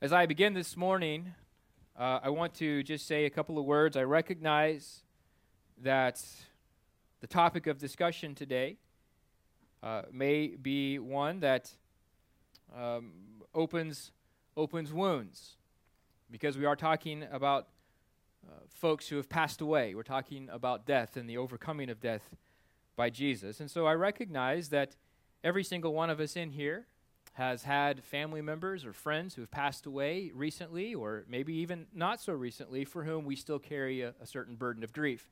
As I begin this morning, uh, I want to just say a couple of words. I recognize that the topic of discussion today uh, may be one that um, opens opens wounds because we are talking about uh, folks who have passed away. We're talking about death and the overcoming of death by Jesus. And so I recognize that every single one of us in here has had family members or friends who have passed away recently, or maybe even not so recently, for whom we still carry a, a certain burden of grief.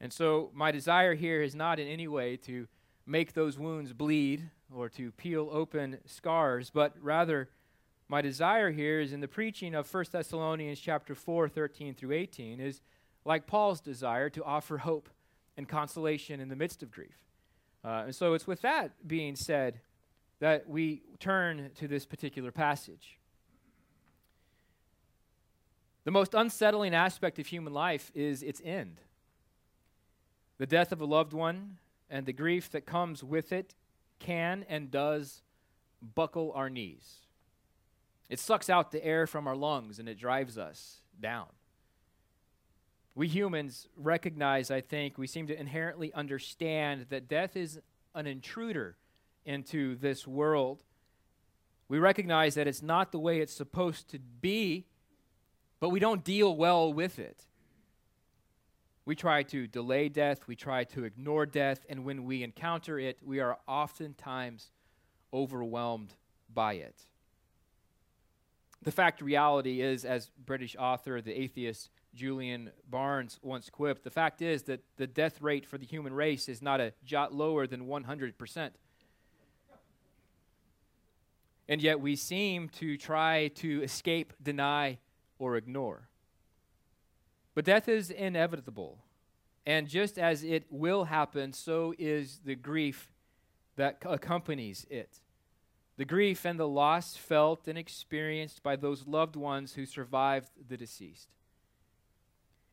And so, my desire here is not in any way to make those wounds bleed or to peel open scars, but rather, my desire here is in the preaching of 1 Thessalonians chapter 4, 13 through 18, is like Paul's desire to offer hope and consolation in the midst of grief. Uh, and so, it's with that being said that we turn to this particular passage. The most unsettling aspect of human life is its end. The death of a loved one and the grief that comes with it can and does buckle our knees. It sucks out the air from our lungs and it drives us down. We humans recognize, I think, we seem to inherently understand that death is an intruder into this world. We recognize that it's not the way it's supposed to be, but we don't deal well with it. We try to delay death, we try to ignore death, and when we encounter it, we are oftentimes overwhelmed by it. The fact reality is, as British author, the atheist Julian Barnes once quipped, the fact is that the death rate for the human race is not a jot lower than 100%. And yet we seem to try to escape, deny, or ignore. But death is inevitable. And just as it will happen, so is the grief that accompanies it. The grief and the loss felt and experienced by those loved ones who survived the deceased.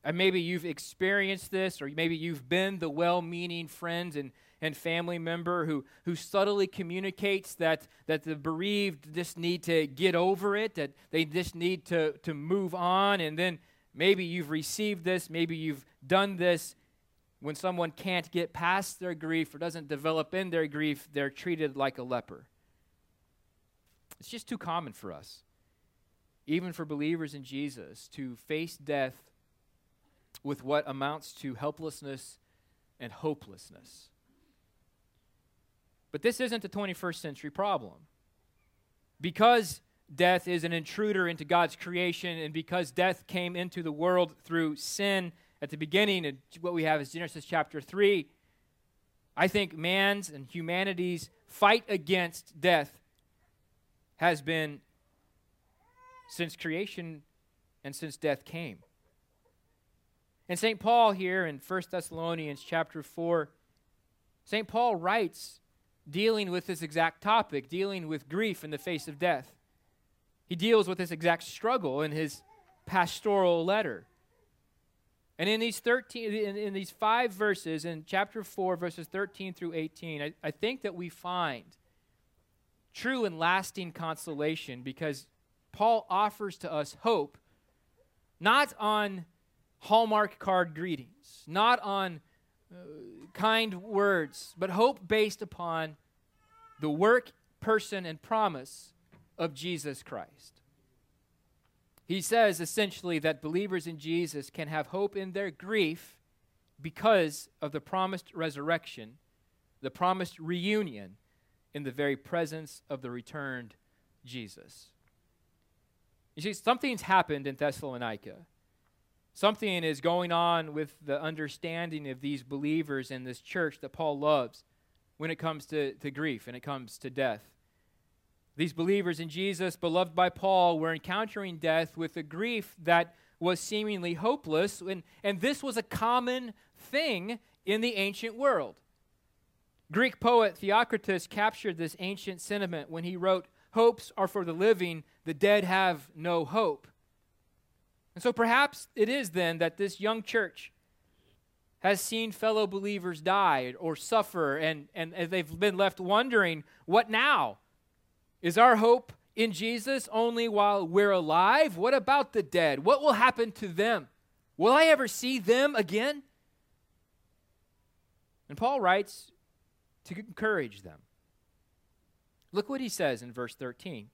And maybe you've experienced this, or maybe you've been the well meaning friend and and family member who, who subtly communicates that, that the bereaved just need to get over it, that they just need to, to move on. And then maybe you've received this, maybe you've done this. When someone can't get past their grief or doesn't develop in their grief, they're treated like a leper. It's just too common for us, even for believers in Jesus, to face death with what amounts to helplessness and hopelessness. But this isn't a 21st century problem. Because death is an intruder into God's creation, and because death came into the world through sin at the beginning, and what we have is Genesis chapter 3, I think man's and humanity's fight against death has been since creation and since death came. And St. Paul here in 1 Thessalonians chapter 4, St. Paul writes dealing with this exact topic, dealing with grief in the face of death. He deals with this exact struggle in his pastoral letter. And in these 13 in, in these 5 verses in chapter 4 verses 13 through 18, I, I think that we find true and lasting consolation because Paul offers to us hope not on Hallmark card greetings, not on kind words, but hope based upon the work, person, and promise of Jesus Christ. He says essentially that believers in Jesus can have hope in their grief because of the promised resurrection, the promised reunion in the very presence of the returned Jesus. You see, something's happened in Thessalonica. Something is going on with the understanding of these believers in this church that Paul loves when it comes to, to grief and it comes to death. These believers in Jesus, beloved by Paul, were encountering death with a grief that was seemingly hopeless, and, and this was a common thing in the ancient world. Greek poet Theocritus captured this ancient sentiment when he wrote, Hopes are for the living, the dead have no hope. And so perhaps it is then that this young church has seen fellow believers die or suffer, and, and they've been left wondering, what now? Is our hope in Jesus only while we're alive? What about the dead? What will happen to them? Will I ever see them again? And Paul writes to encourage them. Look what he says in verse 13.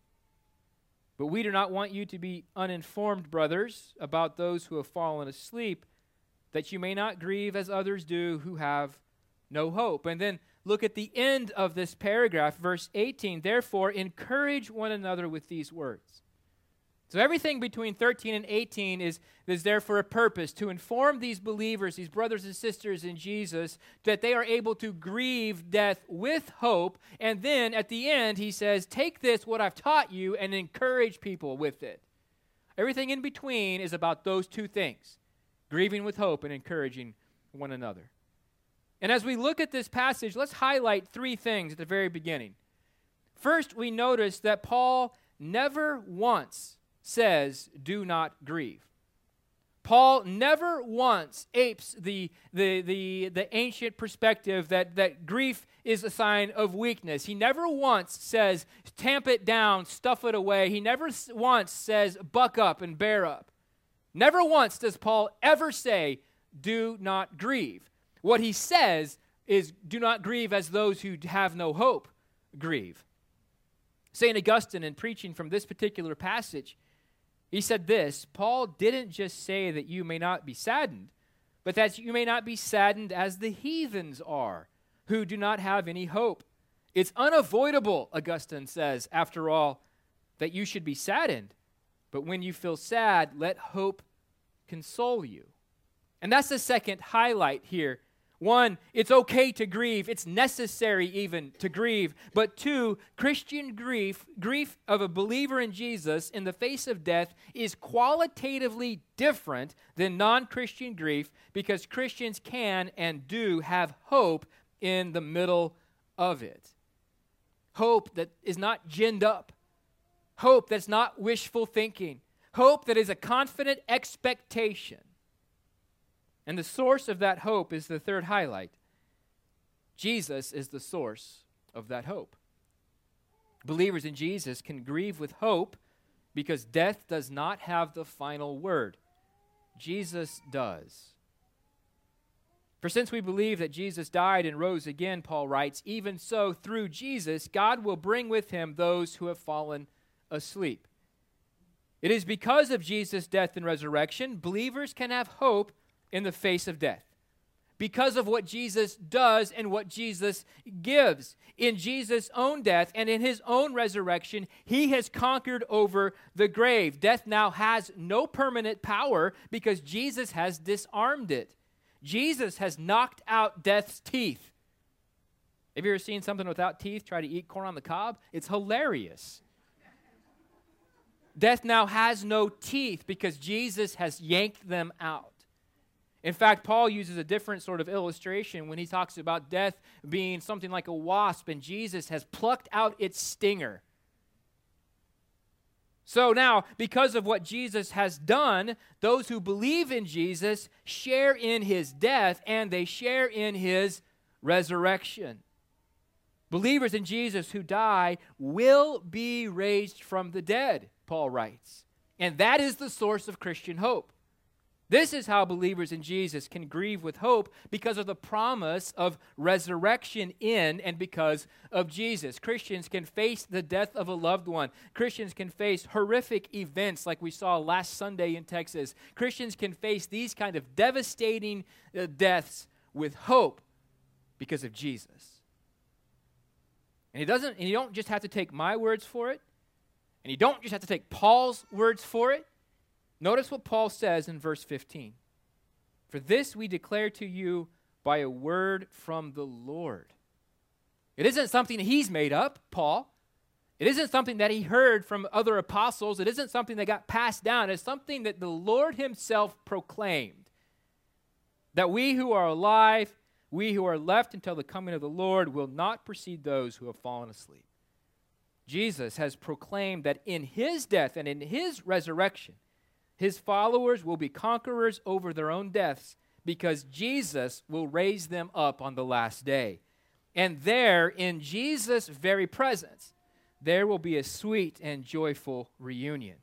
But we do not want you to be uninformed, brothers, about those who have fallen asleep, that you may not grieve as others do who have no hope. And then look at the end of this paragraph, verse 18. Therefore, encourage one another with these words. So everything between 13 and 18 is, is there for a purpose to inform these believers, these brothers and sisters in Jesus, that they are able to grieve death with hope. And then at the end, he says, Take this, what I've taught you, and encourage people with it. Everything in between is about those two things grieving with hope and encouraging one another. And as we look at this passage, let's highlight three things at the very beginning. First, we notice that Paul never once says, do not grieve. Paul never once apes the, the, the, the ancient perspective that, that grief is a sign of weakness. He never once says, tamp it down, stuff it away. He never once says, buck up and bear up. Never once does Paul ever say, do not grieve. What he says is, do not grieve as those who have no hope grieve. St. Augustine, in preaching from this particular passage, he said this Paul didn't just say that you may not be saddened, but that you may not be saddened as the heathens are, who do not have any hope. It's unavoidable, Augustine says, after all, that you should be saddened. But when you feel sad, let hope console you. And that's the second highlight here one, it's okay to grieve. It's necessary even to grieve. But two, Christian grief, grief of a believer in Jesus in the face of death, is qualitatively different than non Christian grief because Christians can and do have hope in the middle of it. Hope that is not ginned up, hope that's not wishful thinking, hope that is a confident expectation and the source of that hope is the third highlight. Jesus is the source of that hope. Believers in Jesus can grieve with hope because death does not have the final word. Jesus does. For since we believe that Jesus died and rose again, Paul writes, even so, through Jesus, God will bring with him those who have fallen asleep. It is because of Jesus' death and resurrection, believers can have hope in the face of death because of what Jesus does and what Jesus gives. In Jesus' own death and in his own resurrection, he has conquered over the grave. Death now has no permanent power because Jesus has disarmed it. Jesus has knocked out death's teeth. Have you ever seen something without teeth try to eat corn on the cob? It's hilarious. Death now has no teeth because Jesus has yanked them out. In fact, Paul uses a different sort of illustration when he talks about death being something like a wasp, and Jesus has plucked out its stinger. So now, because of what Jesus has done, those who believe in Jesus share in his death and they share in his resurrection. Believers in Jesus who die will be raised from the dead, Paul writes. And that is the source of Christian hope. This is how believers in Jesus can grieve with hope because of the promise of resurrection in and because of Jesus. Christians can face the death of a loved one. Christians can face horrific events like we saw last Sunday in Texas. Christians can face these kind of devastating uh, deaths with hope because of Jesus. And he doesn't and you don't just have to take my words for it, and you don't just have to take Paul's words for it. Notice what Paul says in verse 15. For this we declare to you by a word from the Lord. It isn't something he's made up, Paul. It isn't something that he heard from other apostles. It isn't something that got passed down. It's something that the Lord himself proclaimed. That we who are alive, we who are left until the coming of the Lord, will not precede those who have fallen asleep. Jesus has proclaimed that in his death and in his resurrection, his followers will be conquerors over their own deaths because Jesus will raise them up on the last day. And there, in Jesus' very presence, there will be a sweet and joyful reunion.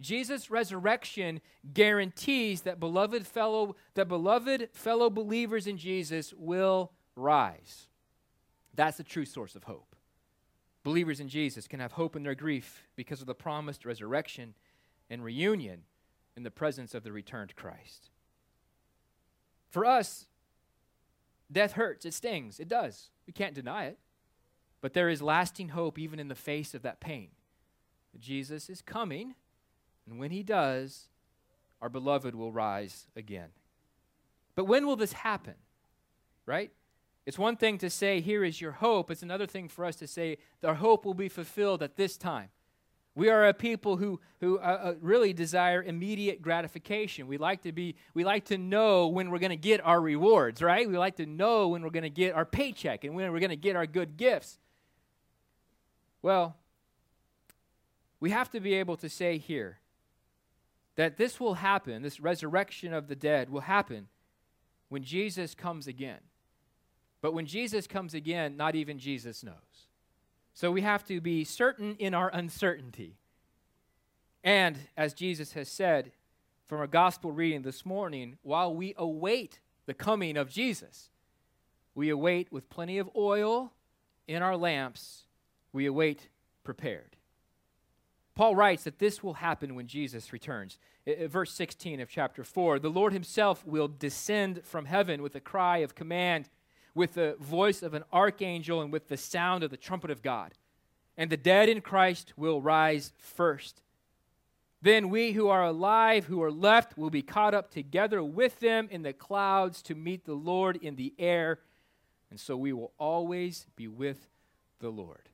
Jesus' resurrection guarantees that beloved fellow that beloved fellow believers in Jesus will rise. That's the true source of hope. Believers in Jesus can have hope in their grief because of the promised resurrection and reunion in the presence of the returned Christ. For us, death hurts, it stings, it does. We can't deny it. But there is lasting hope even in the face of that pain. Jesus is coming and when he does, our beloved will rise again. But when will this happen? Right? It's one thing to say, Here is your hope. It's another thing for us to say, Our hope will be fulfilled at this time. We are a people who, who uh, uh, really desire immediate gratification. We like to be, we like to know when we're going to get our rewards, right? We like to know when we're going to get our paycheck and when we're going to get our good gifts. Well, we have to be able to say here that this will happen, this resurrection of the dead will happen when Jesus comes again. But when Jesus comes again, not even Jesus knows. So we have to be certain in our uncertainty. And as Jesus has said from our gospel reading this morning, while we await the coming of Jesus, we await with plenty of oil in our lamps, we await prepared. Paul writes that this will happen when Jesus returns. verse 16 of chapter 4 The Lord himself will descend from heaven with a cry of command, with the voice of an archangel, and with the sound of the trumpet of God. And the dead in Christ will rise first. Then we who are alive, who are left, will be caught up together with them in the clouds to meet the Lord in the air. And so we will always be with the Lord.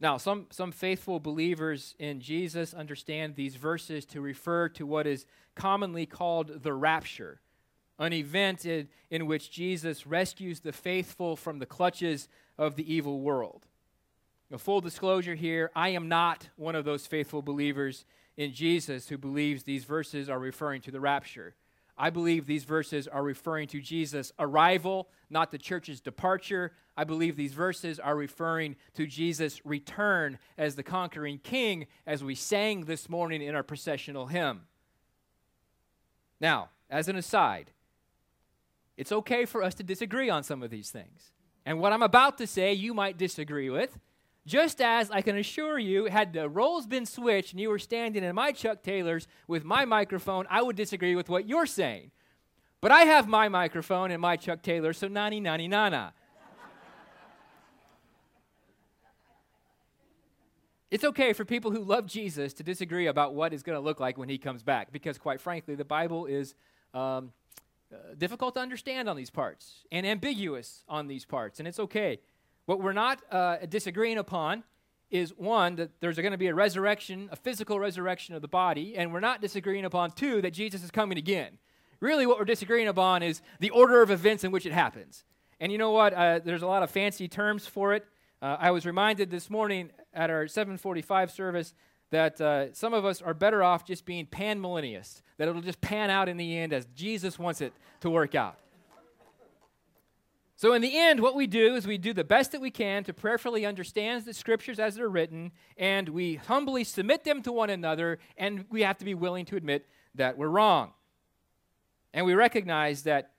Now, some, some faithful believers in Jesus understand these verses to refer to what is commonly called the rapture, an event in, in which Jesus rescues the faithful from the clutches of the evil world. A full disclosure here I am not one of those faithful believers in Jesus who believes these verses are referring to the rapture. I believe these verses are referring to Jesus' arrival, not the church's departure. I believe these verses are referring to Jesus' return as the conquering king, as we sang this morning in our processional hymn. Now, as an aside, it's okay for us to disagree on some of these things. And what I'm about to say, you might disagree with. Just as I can assure you, had the roles been switched and you were standing in my Chuck Taylors with my microphone, I would disagree with what you're saying. But I have my microphone and my Chuck Taylor, so nani nani nana. it's okay for people who love Jesus to disagree about what is going to look like when he comes back, because quite frankly, the Bible is um, uh, difficult to understand on these parts and ambiguous on these parts, and it's okay. What we're not uh, disagreeing upon is one, that there's going to be a resurrection, a physical resurrection of the body, and we're not disagreeing upon two, that Jesus is coming again. Really, what we're disagreeing upon is the order of events in which it happens. And you know what? Uh, there's a lot of fancy terms for it. Uh, I was reminded this morning at our 745 service that uh, some of us are better off just being panmillennialists, that it'll just pan out in the end as Jesus wants it to work out. So, in the end, what we do is we do the best that we can to prayerfully understand the scriptures as they're written, and we humbly submit them to one another, and we have to be willing to admit that we're wrong. And we recognize that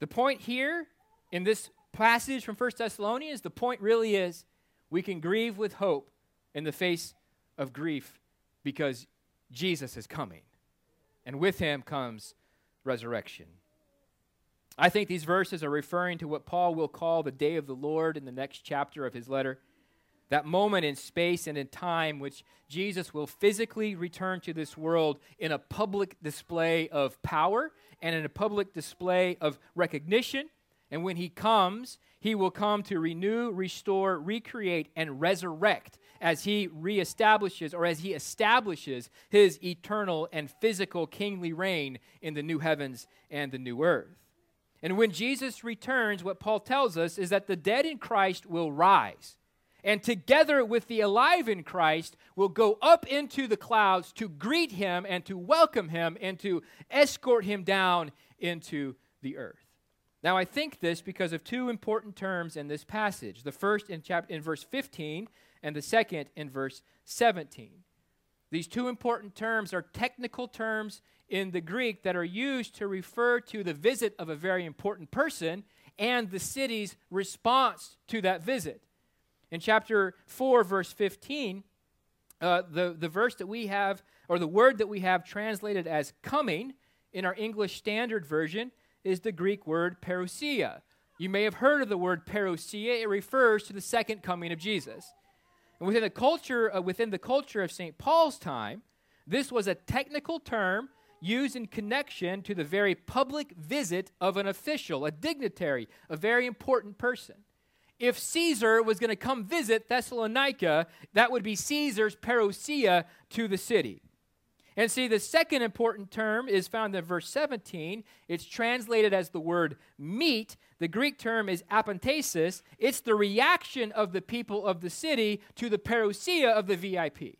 the point here in this passage from 1 Thessalonians, the point really is we can grieve with hope in the face of grief because Jesus is coming. And with him comes resurrection. I think these verses are referring to what Paul will call the day of the Lord in the next chapter of his letter. That moment in space and in time which Jesus will physically return to this world in a public display of power and in a public display of recognition. And when he comes, he will come to renew, restore, recreate, and resurrect as he reestablishes or as he establishes his eternal and physical kingly reign in the new heavens and the new earth. And when Jesus returns, what Paul tells us is that the dead in Christ will rise. And together with the alive in Christ, will go up into the clouds to greet him and to welcome him and to escort him down into the earth. Now, I think this because of two important terms in this passage the first in, chapter, in verse 15, and the second in verse 17. These two important terms are technical terms in the Greek that are used to refer to the visit of a very important person and the city's response to that visit. In chapter 4, verse 15, uh, the, the verse that we have, or the word that we have translated as coming in our English Standard Version, is the Greek word parousia. You may have heard of the word parousia. It refers to the second coming of Jesus. And within the culture, uh, within the culture of St. Paul's time, this was a technical term used in connection to the very public visit of an official, a dignitary, a very important person. If Caesar was going to come visit Thessalonica, that would be Caesar's parousia to the city. And see, the second important term is found in verse 17. It's translated as the word meet. The Greek term is apantesis. It's the reaction of the people of the city to the parousia of the VIP.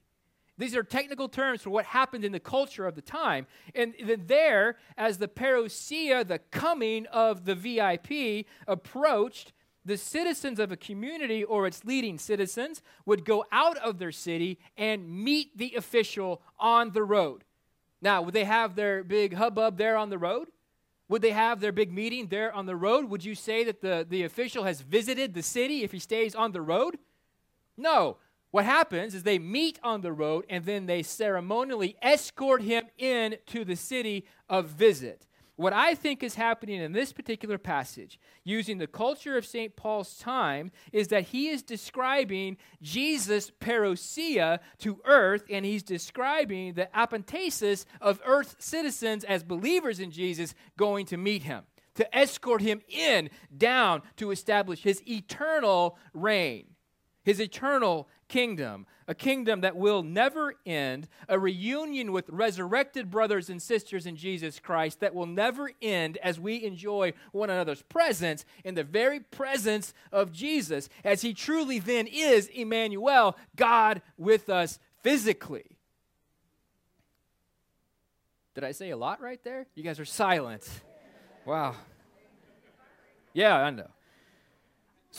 These are technical terms for what happened in the culture of the time. And then there, as the parousia, the coming of the VIP, approached, the citizens of a community or its leading citizens would go out of their city and meet the official on the road. Now, would they have their big hubbub there on the road? Would they have their big meeting there on the road? Would you say that the, the official has visited the city if he stays on the road? No. What happens is they meet on the road and then they ceremonially escort him in to the city of visit. What I think is happening in this particular passage, using the culture of St. Paul's time, is that he is describing Jesus' parousia to earth, and he's describing the apantesis of earth citizens as believers in Jesus going to meet him, to escort him in, down, to establish his eternal reign, his eternal kingdom, a kingdom that will never end, a reunion with resurrected brothers and sisters in Jesus Christ that will never end as we enjoy one another's presence in the very presence of Jesus, as he truly then is Emmanuel, God with us physically. Did I say a lot right there? You guys are silent. Wow. Yeah, I know.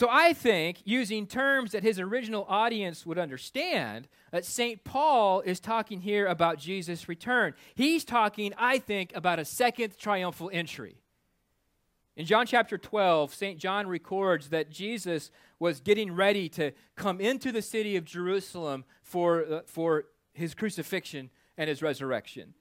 So I think, using terms that his original audience would understand, that St. Paul is talking here about Jesus' return. He's talking, I think, about a second triumphal entry. In John chapter 12, St. John records that Jesus was getting ready to come into the city of Jerusalem for, uh, for his crucifixion and his resurrection.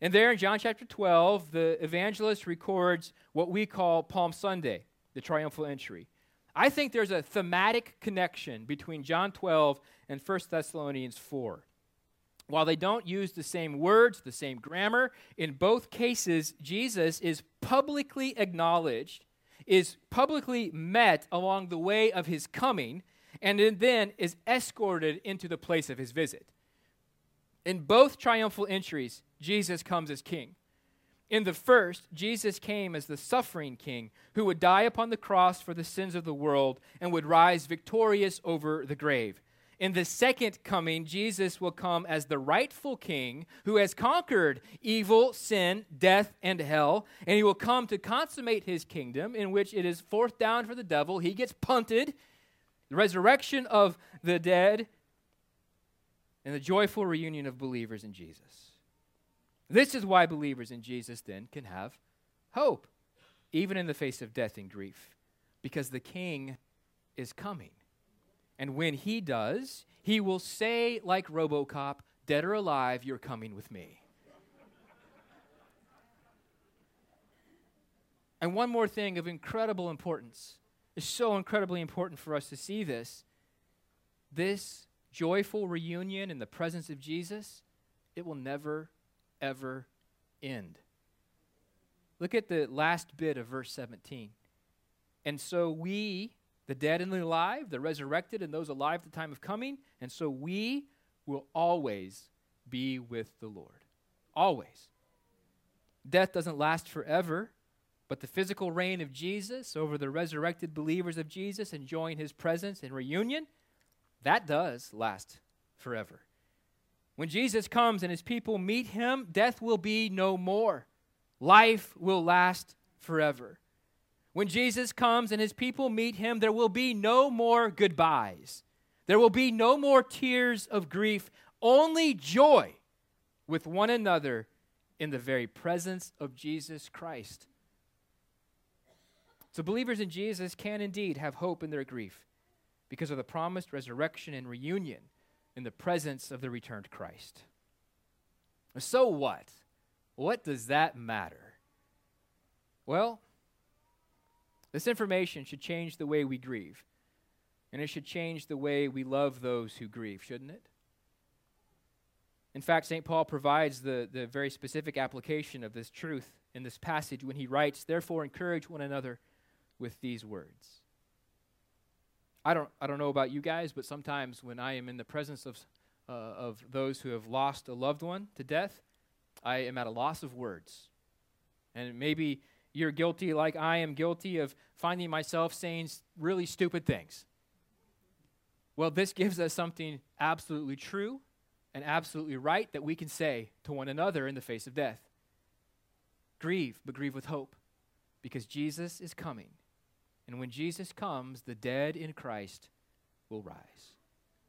And there in John chapter 12, the evangelist records what we call Palm Sunday, the triumphal entry. I think there's a thematic connection between John 12 and 1 Thessalonians 4. While they don't use the same words, the same grammar, in both cases, Jesus is publicly acknowledged, is publicly met along the way of his coming, and then is escorted into the place of his visit. In both triumphal entries, Jesus comes as king. In the first, Jesus came as the suffering king who would die upon the cross for the sins of the world and would rise victorious over the grave. In the second coming, Jesus will come as the rightful king who has conquered evil, sin, death, and hell. And he will come to consummate his kingdom, in which it is fourth down for the devil. He gets punted, the resurrection of the dead, and the joyful reunion of believers in Jesus. This is why believers in Jesus then can have hope, even in the face of death and grief, because the King is coming. And when he does, he will say, like Robocop, dead or alive, you're coming with me. and one more thing of incredible importance. It's so incredibly important for us to see this. This joyful reunion in the presence of Jesus, it will never ever end. Look at the last bit of verse 17. And so we, the dead and the alive, the resurrected and those alive at the time of coming, and so we will always be with the Lord. Always. Death doesn't last forever, but the physical reign of Jesus over the resurrected believers of Jesus enjoying his presence and reunion, that does last forever. When Jesus comes and his people meet him, death will be no more. Life will last forever. When Jesus comes and his people meet him, there will be no more goodbyes. There will be no more tears of grief, only joy with one another in the very presence of Jesus Christ. So, believers in Jesus can indeed have hope in their grief because of the promised resurrection and reunion in the presence of the returned Christ. So, what? What does that matter? Well, this information should change the way we grieve, and it should change the way we love those who grieve, shouldn't it? In fact, St. Paul provides the, the very specific application of this truth in this passage when he writes, Therefore, encourage one another with these words. I don't, I don't know about you guys, but sometimes when I am in the presence of, uh, of those who have lost a loved one to death, I am at a loss of words. And maybe you're guilty, like I am guilty, of finding myself saying really stupid things. Well, this gives us something absolutely true and absolutely right that we can say to one another in the face of death. Grieve, but grieve with hope, because Jesus is coming and when Jesus comes, the dead in Christ will rise.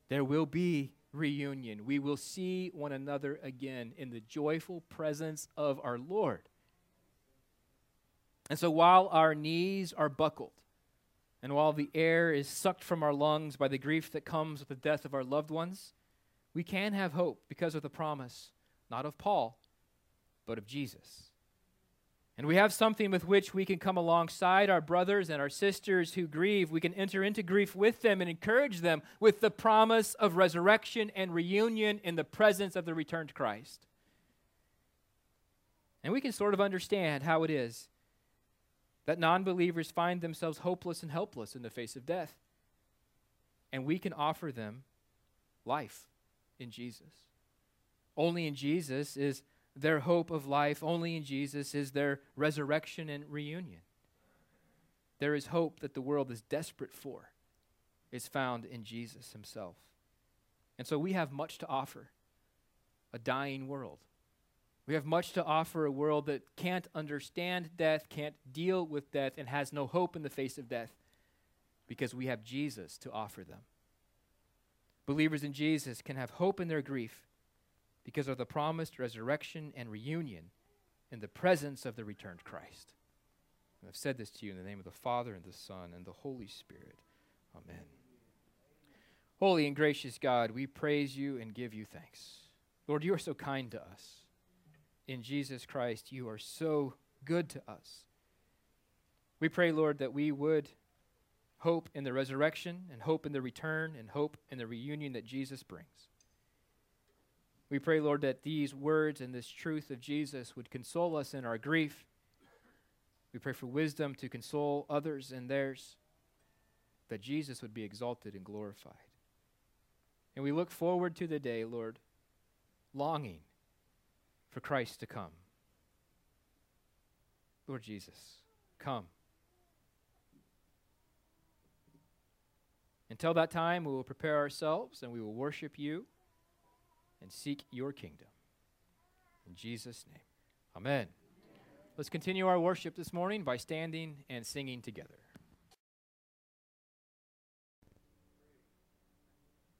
There will be reunion. We will see one another again in the joyful presence of our Lord. And so while our knees are buckled, and while the air is sucked from our lungs by the grief that comes with the death of our loved ones, we can have hope because of the promise, not of Paul, but of Jesus. And we have something with which we can come alongside our brothers and our sisters who grieve. We can enter into grief with them and encourage them with the promise of resurrection and reunion in the presence of the returned Christ. And we can sort of understand how it is that non believers find themselves hopeless and helpless in the face of death. And we can offer them life in Jesus. Only in Jesus is their hope of life only in Jesus is their resurrection and reunion. There is hope that the world is desperate for, is found in Jesus himself. And so we have much to offer a dying world. We have much to offer a world that can't understand death, can't deal with death, and has no hope in the face of death because we have Jesus to offer them. Believers in Jesus can have hope in their grief because of the promised resurrection and reunion in the presence of the returned Christ. And I've said this to you in the name of the Father, and the Son, and the Holy Spirit. Amen. Holy and gracious God, we praise you and give you thanks. Lord, you are so kind to us. In Jesus Christ, you are so good to us. We pray, Lord, that we would hope in the resurrection and hope in the return and hope in the reunion that Jesus brings. We pray, Lord, that these words and this truth of Jesus would console us in our grief. We pray for wisdom to console others in theirs, that Jesus would be exalted and glorified. And we look forward to the day, Lord, longing for Christ to come. Lord Jesus, come. Until that time, we will prepare ourselves and we will worship you and seek your kingdom. In Jesus' name, amen. Let's continue our worship this morning by standing and singing together.